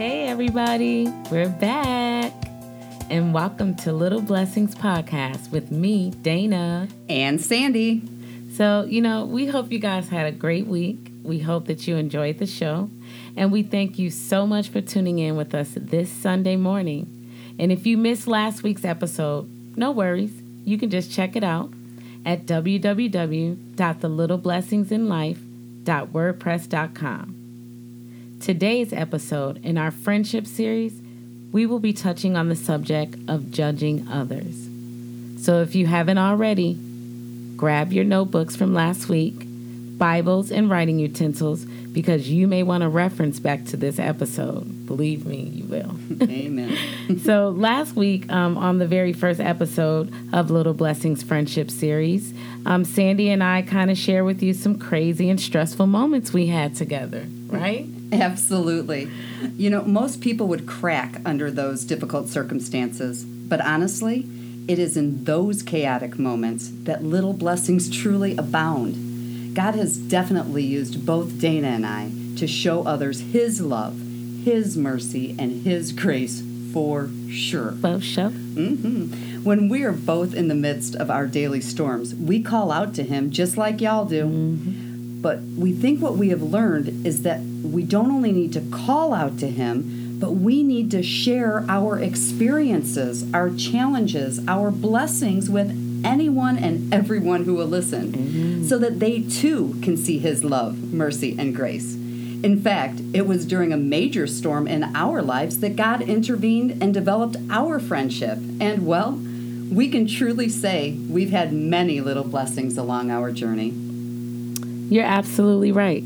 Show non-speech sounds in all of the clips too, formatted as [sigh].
Hey, everybody, we're back. And welcome to Little Blessings Podcast with me, Dana. And Sandy. So, you know, we hope you guys had a great week. We hope that you enjoyed the show. And we thank you so much for tuning in with us this Sunday morning. And if you missed last week's episode, no worries. You can just check it out at www.thelittleblessingsinlife.wordpress.com. Today's episode in our friendship series, we will be touching on the subject of judging others. So if you haven't already, grab your notebooks from last week, Bibles, and writing utensils because you may want to reference back to this episode. Believe me, you will. Amen. [laughs] so, last week, um, on the very first episode of Little Blessings Friendship Series, um, Sandy and I kind of share with you some crazy and stressful moments we had together, right? [laughs] Absolutely. You know, most people would crack under those difficult circumstances, but honestly, it is in those chaotic moments that little blessings truly abound. God has definitely used both Dana and I to show others His love, His mercy, and His grace for sure. Both show. Mm-hmm. When we are both in the midst of our daily storms, we call out to Him just like y'all do. Mm-hmm. But we think what we have learned is that we don't only need to call out to Him, but we need to share our experiences, our challenges, our blessings with anyone and everyone who will listen mm-hmm. so that they too can see His love, mercy, and grace. In fact, it was during a major storm in our lives that God intervened and developed our friendship. And well, we can truly say we've had many little blessings along our journey. You're absolutely right.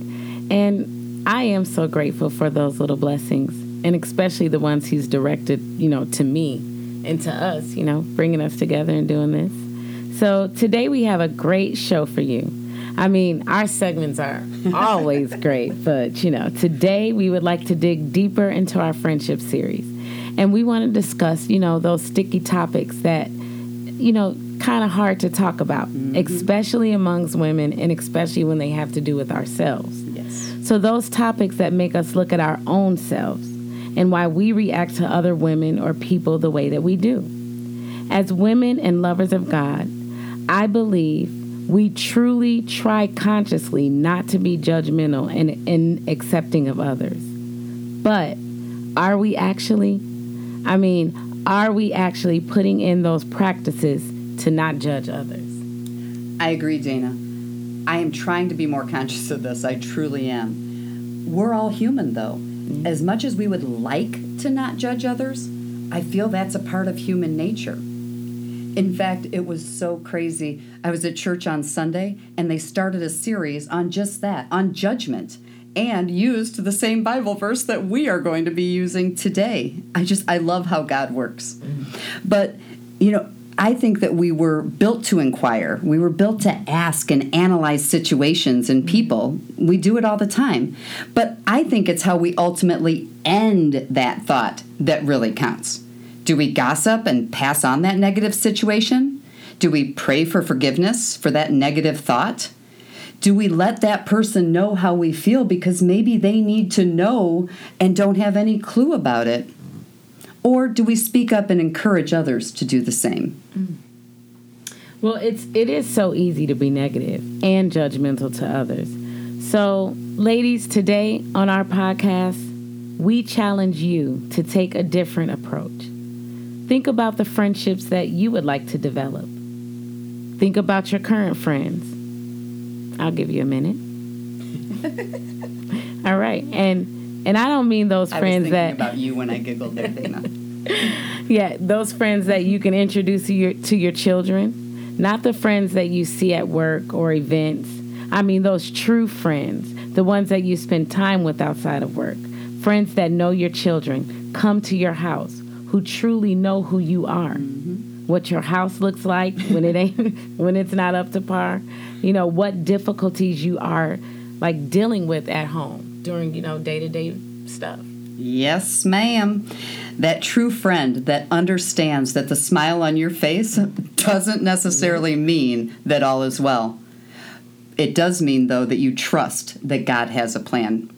And I am so grateful for those little blessings, and especially the ones He's directed, you know, to me and to us, you know, bringing us together and doing this. So today we have a great show for you. I mean, our segments are [laughs] always great, but you know, today we would like to dig deeper into our friendship series. And we want to discuss, you know, those sticky topics that, you know, kind of hard to talk about, mm-hmm. especially amongst women and especially when they have to do with ourselves. Yes. So, those topics that make us look at our own selves and why we react to other women or people the way that we do. As women and lovers of God, I believe we truly try consciously not to be judgmental and, and accepting of others. But are we actually? I mean, are we actually putting in those practices to not judge others? I agree, Dana. I am trying to be more [laughs] conscious of this. I truly am. We're all human, though. Mm-hmm. As much as we would like to not judge others, I feel that's a part of human nature. In fact, it was so crazy. I was at church on Sunday and they started a series on just that, on judgment, and used the same Bible verse that we are going to be using today. I just, I love how God works. Mm-hmm. But, you know, I think that we were built to inquire. We were built to ask and analyze situations and people. We do it all the time. But I think it's how we ultimately end that thought that really counts. Do we gossip and pass on that negative situation? Do we pray for forgiveness for that negative thought? Do we let that person know how we feel because maybe they need to know and don't have any clue about it? Or do we speak up and encourage others to do the same? Well, it's it is so easy to be negative and judgmental to others. So, ladies, today on our podcast, we challenge you to take a different approach. Think about the friendships that you would like to develop. Think about your current friends. I'll give you a minute. [laughs] All right, and and I don't mean those I friends that about you when I giggled there, Dana. [laughs] yeah, those friends that you can introduce to your to your children, not the friends that you see at work or events. I mean those true friends, the ones that you spend time with outside of work, friends that know your children, come to your house, who truly know who you are. Mm-hmm. What your house looks like when it ain't [laughs] when it's not up to par. You know, what difficulties you are like dealing with at home during, you know, day-to-day stuff. Yes, ma'am. That true friend that understands that the smile on your face doesn't necessarily mean that all is well. It does mean, though, that you trust that God has a plan.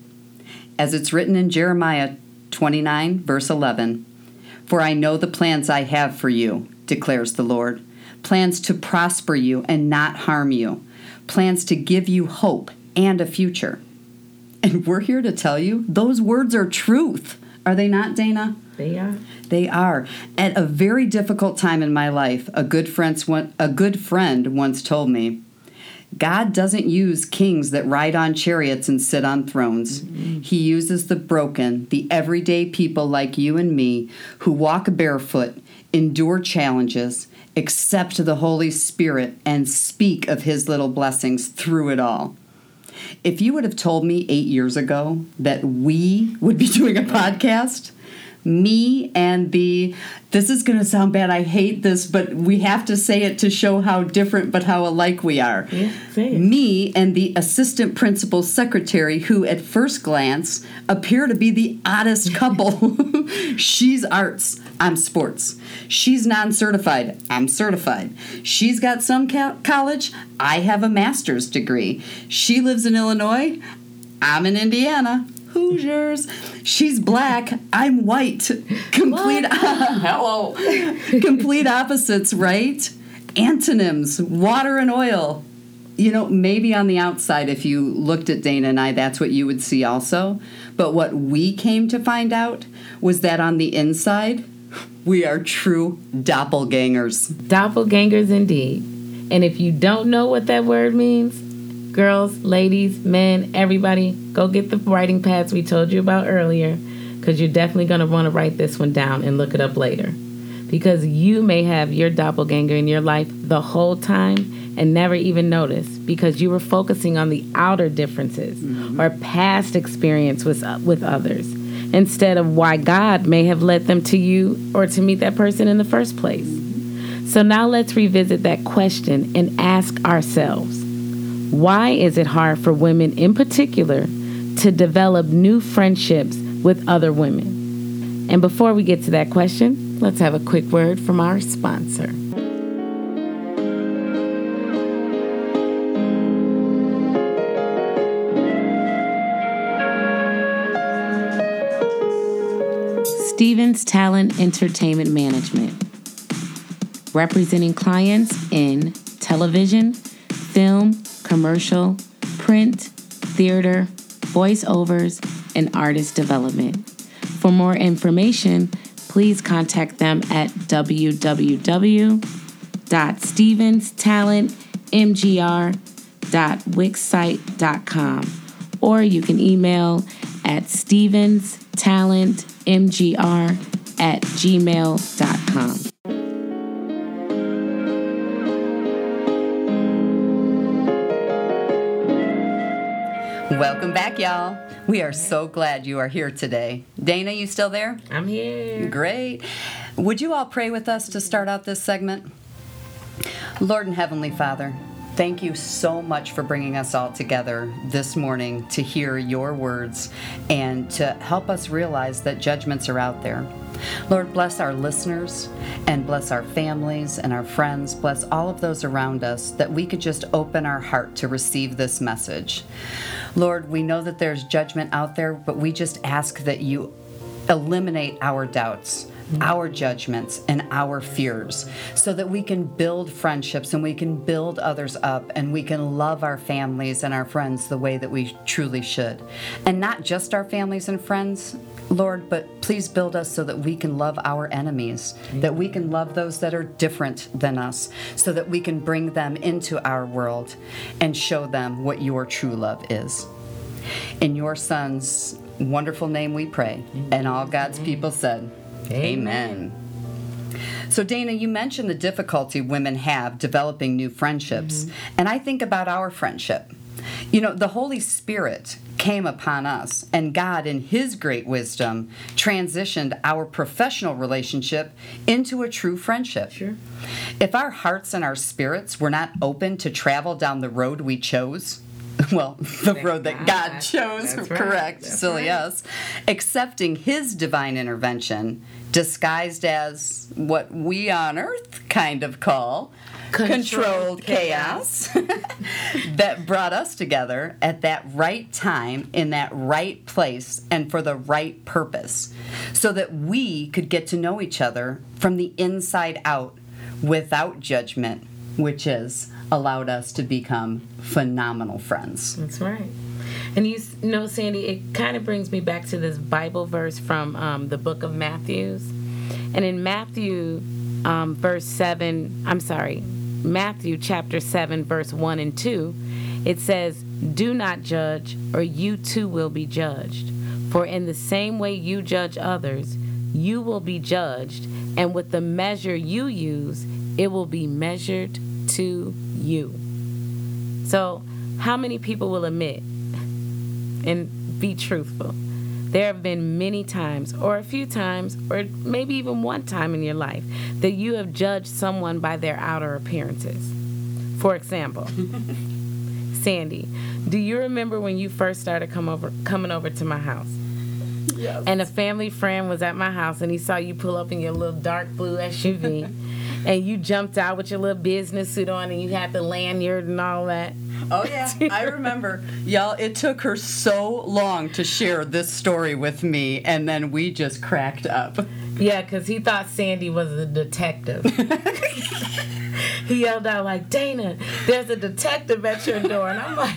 As it's written in Jeremiah 29, verse 11. For I know the plans I have for you, declares the Lord plans to prosper you and not harm you, plans to give you hope and a future. And we're here to tell you those words are truth. Are they not, Dana? They are. They are. At a very difficult time in my life, a good friend's a good friend once told me, God doesn't use kings that ride on chariots and sit on thrones. Mm-hmm. He uses the broken, the everyday people like you and me who walk barefoot, endure challenges, accept the Holy Spirit, and speak of His little blessings through it all. If you would have told me eight years ago that we would be [laughs] doing a podcast, me and the this is going to sound bad i hate this but we have to say it to show how different but how alike we are. Yeah, me and the assistant principal secretary who at first glance appear to be the oddest couple. [laughs] [laughs] She's arts i'm sports. She's non-certified i'm certified. She's got some ca- college i have a master's degree. She lives in illinois i'm in indiana Hoosiers. She's black. I'm white. Complete. [laughs] Hello. complete opposites, right? Antonyms: water and oil. You know, maybe on the outside, if you looked at Dana and I, that's what you would see also. But what we came to find out was that on the inside, we are true doppelgangers. Doppelgangers indeed. And if you don't know what that word means, girls, ladies, men, everybody, go get the writing pads we told you about earlier because you're definitely going to want to write this one down and look it up later. Because you may have your doppelganger in your life the whole time and never even notice because you were focusing on the outer differences mm-hmm. or past experience with, uh, with others instead of why God may have led them to you or to meet that person in the first place. So now let's revisit that question and ask ourselves why is it hard for women in particular to develop new friendships with other women? And before we get to that question, let's have a quick word from our sponsor. Stevens Talent Entertainment Management, representing clients in television, film, commercial, print, theater, voiceovers, and artist development. For more information, please contact them at www.stevenstalentmgr.wixsite.com or you can email at stevenstalentmgr at gmail.com. Welcome back, y'all. We are so glad you are here today. Dana, you still there? I'm here. Great. Would you all pray with us to start out this segment? Lord and Heavenly Father, thank you so much for bringing us all together this morning to hear your words and to help us realize that judgments are out there. Lord, bless our listeners and bless our families and our friends. Bless all of those around us that we could just open our heart to receive this message. Lord, we know that there's judgment out there, but we just ask that you eliminate our doubts our judgments and our fears so that we can build friendships and we can build others up and we can love our families and our friends the way that we truly should. And not just our families and friends, Lord, but please build us so that we can love our enemies, that we can love those that are different than us, so that we can bring them into our world and show them what your true love is. In your Son's wonderful name we pray, and all God's people said, Amen. So, Dana, you mentioned the difficulty women have developing new friendships, mm-hmm. and I think about our friendship. You know, the Holy Spirit came upon us, and God, in His great wisdom, transitioned our professional relationship into a true friendship. Sure. If our hearts and our spirits were not open to travel down the road we chose, [laughs] well, the road that God chose, That's correct, right. silly right. us, accepting His divine intervention, disguised as what we on earth kind of call controlled chaos [laughs] that brought us together at that right time, in that right place, and for the right purpose, so that we could get to know each other from the inside out without judgment, which has allowed us to become phenomenal friends. That's right. And you know, Sandy, it kind of brings me back to this Bible verse from um, the book of Matthews. And in Matthew, um, verse 7, I'm sorry, Matthew chapter 7, verse 1 and 2, it says, Do not judge, or you too will be judged. For in the same way you judge others, you will be judged, and with the measure you use, it will be measured to you. So, how many people will admit and be truthful? There have been many times, or a few times, or maybe even one time in your life, that you have judged someone by their outer appearances. For example, [laughs] Sandy, do you remember when you first started come over, coming over to my house? Yes. and a family friend was at my house and he saw you pull up in your little dark blue SUV [laughs] and you jumped out with your little business suit on and you had the lanyard and all that. [laughs] Oh yeah, I remember. Y'all, it took her so long to share this story with me, and then we just cracked up. Yeah, because he thought Sandy was a detective. [laughs] he yelled out like, Dana, there's a detective at your door. And I'm like,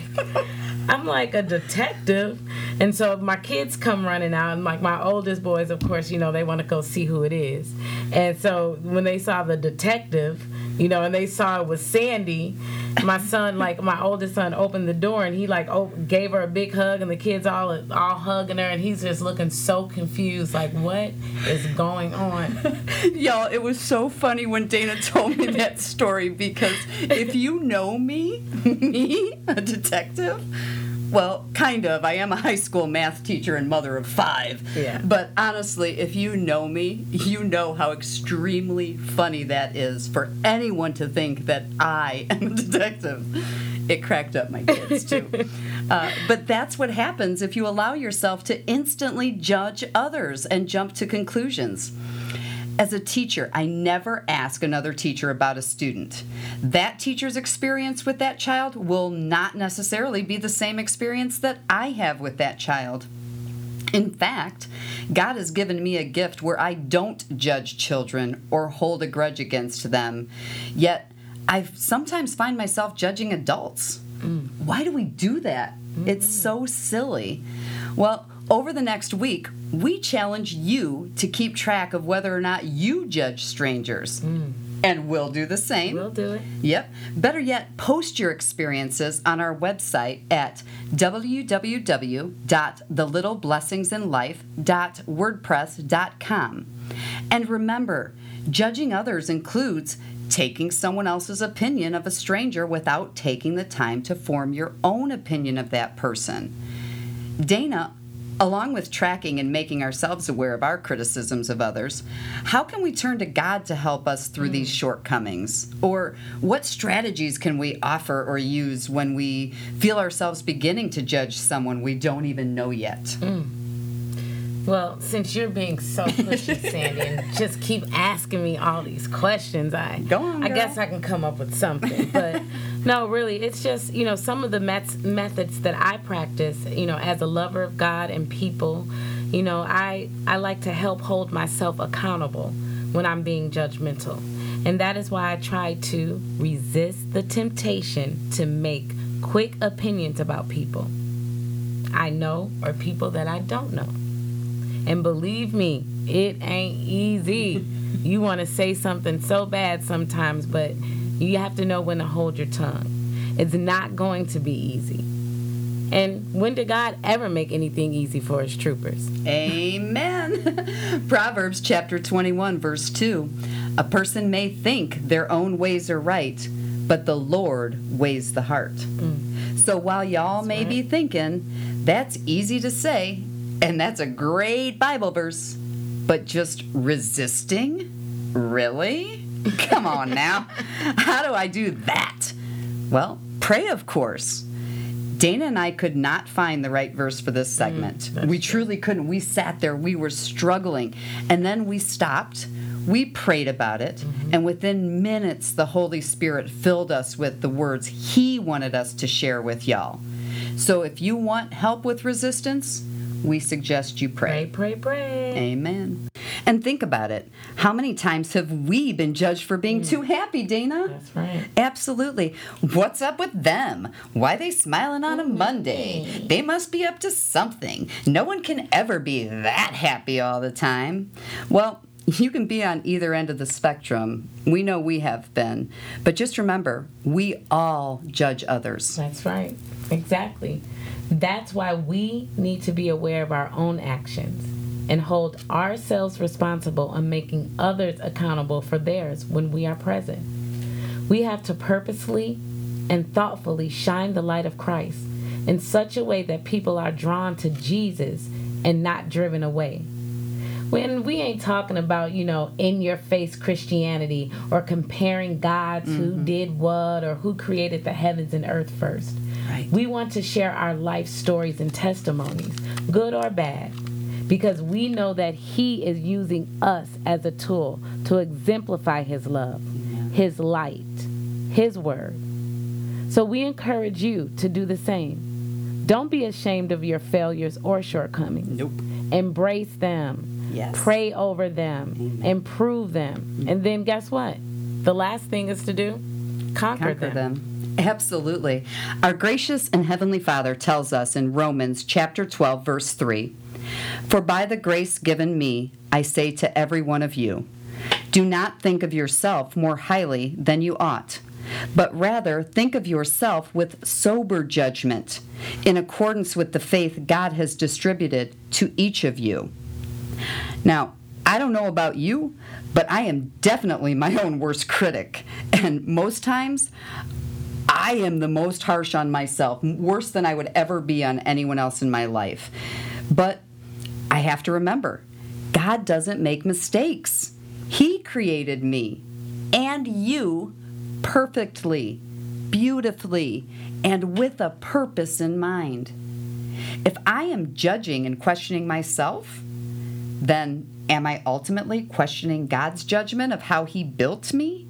I'm like a detective. And so my kids come running out, and like my oldest boys, of course, you know, they want to go see who it is. And so when they saw the detective, you know, and they saw it was Sandy, my son, like my oldest son, opened the door and he like op- gave her a big hug, and the kids all all hugging her, and he's just looking so confused, like what is going on? [laughs] Y'all, it was so funny when Dana told me that story because if you know me, [laughs] me, a detective, well, kind of. I am a high school math teacher and mother of five. Yeah. But honestly, if you know me, you know how extremely funny that is for anyone to think that I [laughs] am a detective. It cracked up my kids too. [laughs] uh, but that's what happens if you allow yourself to instantly judge others and jump to conclusions. As a teacher, I never ask another teacher about a student. That teacher's experience with that child will not necessarily be the same experience that I have with that child. In fact, God has given me a gift where I don't judge children or hold a grudge against them. Yet, I sometimes find myself judging adults. Mm. Why do we do that? It's mm. so silly. Well, over the next week, we challenge you to keep track of whether or not you judge strangers. Hmm. And we'll do the same. We'll do it. Yep. Better yet, post your experiences on our website at www.thelittleblessingsinlife.wordpress.com. And remember, judging others includes taking someone else's opinion of a stranger without taking the time to form your own opinion of that person. Dana, along with tracking and making ourselves aware of our criticisms of others, how can we turn to God to help us through these mm. shortcomings? Or what strategies can we offer or use when we feel ourselves beginning to judge someone we don't even know yet? Mm. Well, since you're being so pushy, Sandy, and [laughs] just keep asking me all these questions, I Go on, I guess I can come up with something. But [laughs] no, really, it's just you know some of the met- methods that I practice. You know, as a lover of God and people, you know, I I like to help hold myself accountable when I'm being judgmental, and that is why I try to resist the temptation to make quick opinions about people I know or people that I don't know. And believe me, it ain't easy. you want to say something so bad sometimes, but you have to know when to hold your tongue. It's not going to be easy. And when did God ever make anything easy for his troopers? Amen. [laughs] Proverbs chapter 21, verse 2. A person may think their own ways are right, but the Lord weighs the heart. Mm. So while y'all may be thinking, that's easy to say, and that's a great Bible verse, but just resisting? Really? [laughs] Come on now. How do I do that? Well, pray, of course. Dana and I could not find the right verse for this segment. we truly couldn't. We sat there, we were struggling. And then we stopped, We prayed about it, mm-hmm. and within minutes, the Holy Spirit filled us with the words He wanted us to share with y'all. So if you want help with resistance, we suggest you pray. Pray, pray, pray. Amen. And think about it. How many times have we been judged for being mm. too happy, Dana? That's right. Absolutely. What's up with them? Why they smiling on a mm-hmm. Monday? They must be up to something. No one can ever be that happy all the time. Well, [laughs] you can be on either end of the spectrum. We know we have been. But just remember, we all judge others. That's right. Exactly. That's why we need to be aware of our own actions and hold ourselves responsible on making others accountable for theirs when we are present. We have to purposely and thoughtfully shine the light of Christ in such a way that people are drawn to Jesus and not driven away. When we ain't talking about, you know, in your face Christianity or comparing gods mm-hmm. who did what or who created the heavens and earth first. Right. We want to share our life stories and testimonies, good or bad, because we know that He is using us as a tool to exemplify His love. His light, His word. So we encourage you to do the same. Don't be ashamed of your failures or shortcomings. Nope. Embrace them. Yes. Pray over them. Improve them. Mm-hmm. And then guess what? The last thing is to do conquer, conquer them. them. Absolutely. Our gracious and heavenly Father tells us in Romans chapter 12 verse 3, "For by the grace given me, I say to every one of you, do not think of yourself more highly than you ought." but rather think of yourself with sober judgment, in accordance with the faith God has distributed to each of you. Now, I don't know about you, but I am definitely my own worst critic. And most times, I am the most harsh on myself, worse than I would ever be on anyone else in my life. But I have to remember God doesn't make mistakes. He created me and you perfectly, beautifully, and with a purpose in mind. If I am judging and questioning myself, then am I ultimately questioning God's judgment of how He built me?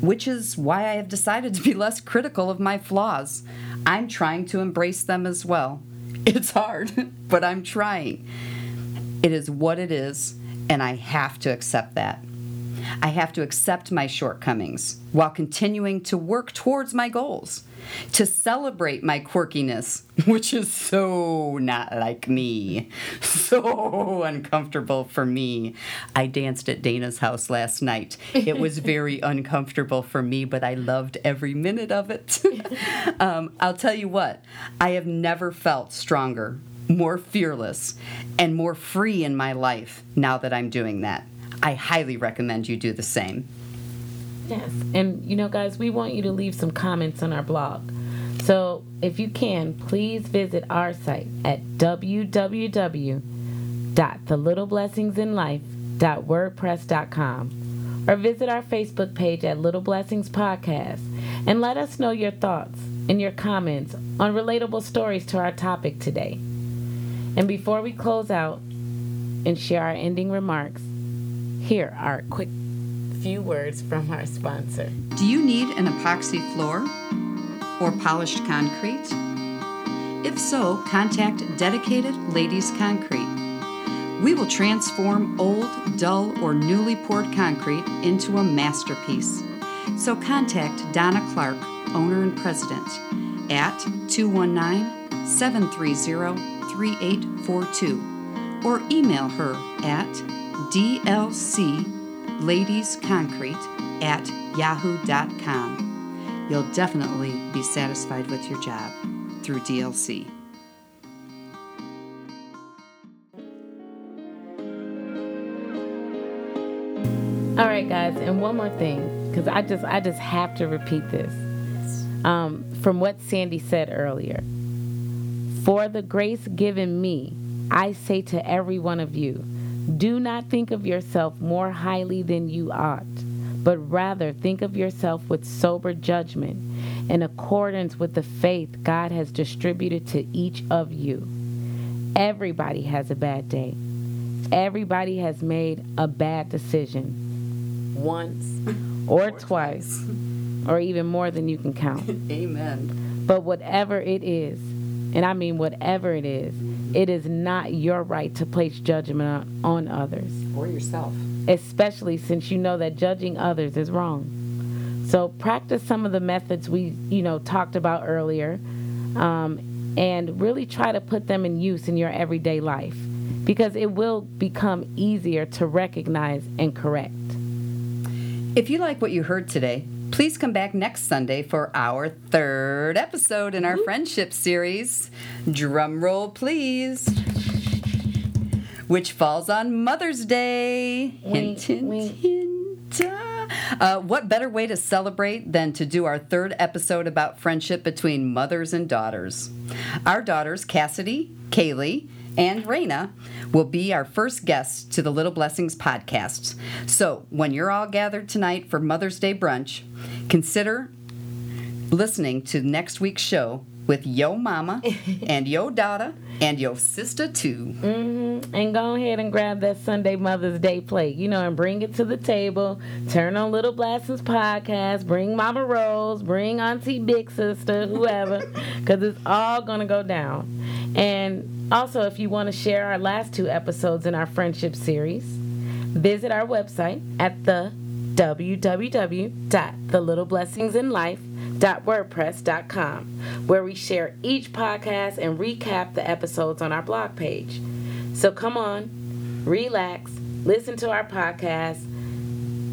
which is why I have decided to be less critical of my flaws. I'm trying to embrace them as well. [laughs] It's hard, [laughs] but I'm trying. It is what it is, and I have to accept that. I have to accept my shortcomings while continuing to work towards my goals, to celebrate my quirkiness, [laughs] which is so not like me, [laughs] so uncomfortable for me. I danced at Dana's house last night. It was [laughs] very uncomfortable for me, but I loved every minute of it. um, I'll tell you what, I have never felt stronger, more fearless, and more free in my life now that I'm doing that. I highly recommend you do the same. Yes. And, you know, guys, we want you to leave some comments on our blog. So if you can, please visit our site at www.thelittleblessingsinlife.wordpress.com or visit our Facebook page at Little Blessings Podcast and let us know your thoughts and your comments on relatable stories to our topic today. And before we close out and share our ending remarks, here are a quick few words from our sponsor. Do you need an epoxy floor or polished concrete? If so, contact Dedicated Ladies Concrete. We will transform old, dull, or newly poured concrete into a masterpiece. So contact Donna Clark, owner and president, at 219 730 3842 or email her at dlcladiesconcrete at yahoo.com. You'll definitely be satisfied with your job through DLC. All right, guys, and one more thing, because I just I just have to repeat this. Um, from what Sandy said earlier, for the grace given me, I say to every one of you do not think of yourself more highly than you ought, but rather think of yourself with sober judgment in accordance with the faith God has distributed to each of you. Everybody has a bad day. everybody has made a bad decision once [laughs] or, twice, or even more than you can count. [laughs] Amen. But whatever it is, and I mean whatever it is, it is not your right to place judgment on, others, Or yourself. especially since you know that judging others is wrong. So practice some of the methods we, you know, talked about earlier, um, and really try to put them in use in your everyday life, because it will become easier to recognize and correct. If you like what you heard today, please come back next Sunday for our third episode in our friendship series. Drum roll, please. Which falls on Mother's Day. Wink, hint, hint, wink. hint. Ah. Uh, what better way to celebrate than to do our third episode about friendship between mothers and daughters? Our daughters, Cassidy, Kaylee, and Raina will be our first guests to the Little Blessings podcast. So, when you're all gathered tonight for Mother's Day brunch, consider listening to next week's show with Yo Mama [laughs] and Yo daughter and Yo Sister too. Mm-hmm. And go ahead and grab that Sunday Mother's Day plate, you know, and bring it to the table. Turn on Little Blessings podcast. Bring Mama Rose. Bring Auntie Big Sister, whoever, [laughs] because it's all gonna go down. And also, if you want to share our last two episodes in our friendship series, visit our website at the www.thelittleblessingsinlife.wordpress.com, where we share each podcast and recap the episodes on our blog page. So come on, relax, listen to our podcast,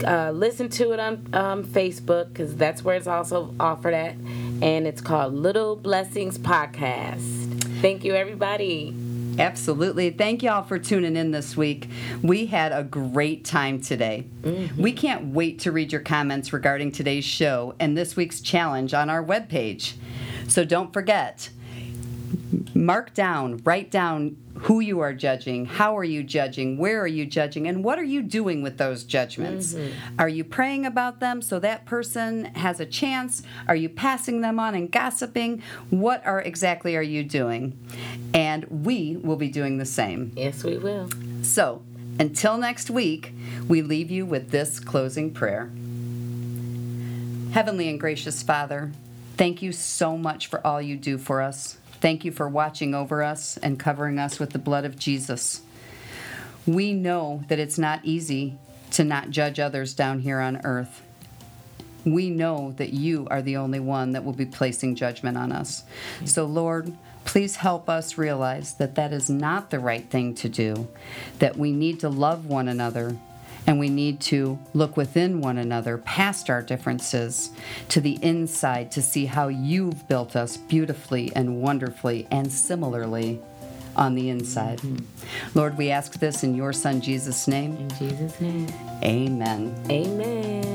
uh, listen to it on um, Facebook because that's where it's also offered at, and it's called Little Blessings Podcast. Thank you, everybody. Absolutely. Thank y'all for tuning in this week. We had a great time today. Mm-hmm. We can't wait to read your comments regarding today's show and this week's challenge on our webpage. So don't forget, mark down, write down who you are judging, how are you judging, where are you judging, and what are you doing with those judgments? Mm-hmm. Are you praying about them so that person has a chance? Are you passing them on and gossiping? What are exactly are you doing? And we will be doing the same. Yes, we will. So, until next week, we leave you with this closing prayer. Heavenly and gracious Father, thank you so much for all you do for us. Thank you for watching over us and covering us with the blood of Jesus. We know that it's not easy to not judge others down here on earth. We know that you are the only one that will be placing judgment on us. So, Lord, please help us realize that that is not the right thing to do, that we need to love one another and we need to look within one another past our differences to the inside to see how you've built us beautifully and wonderfully and similarly on the inside. Mm-hmm. Lord, we ask this in your Son Jesus' name. In Jesus' name. Amen. Amen.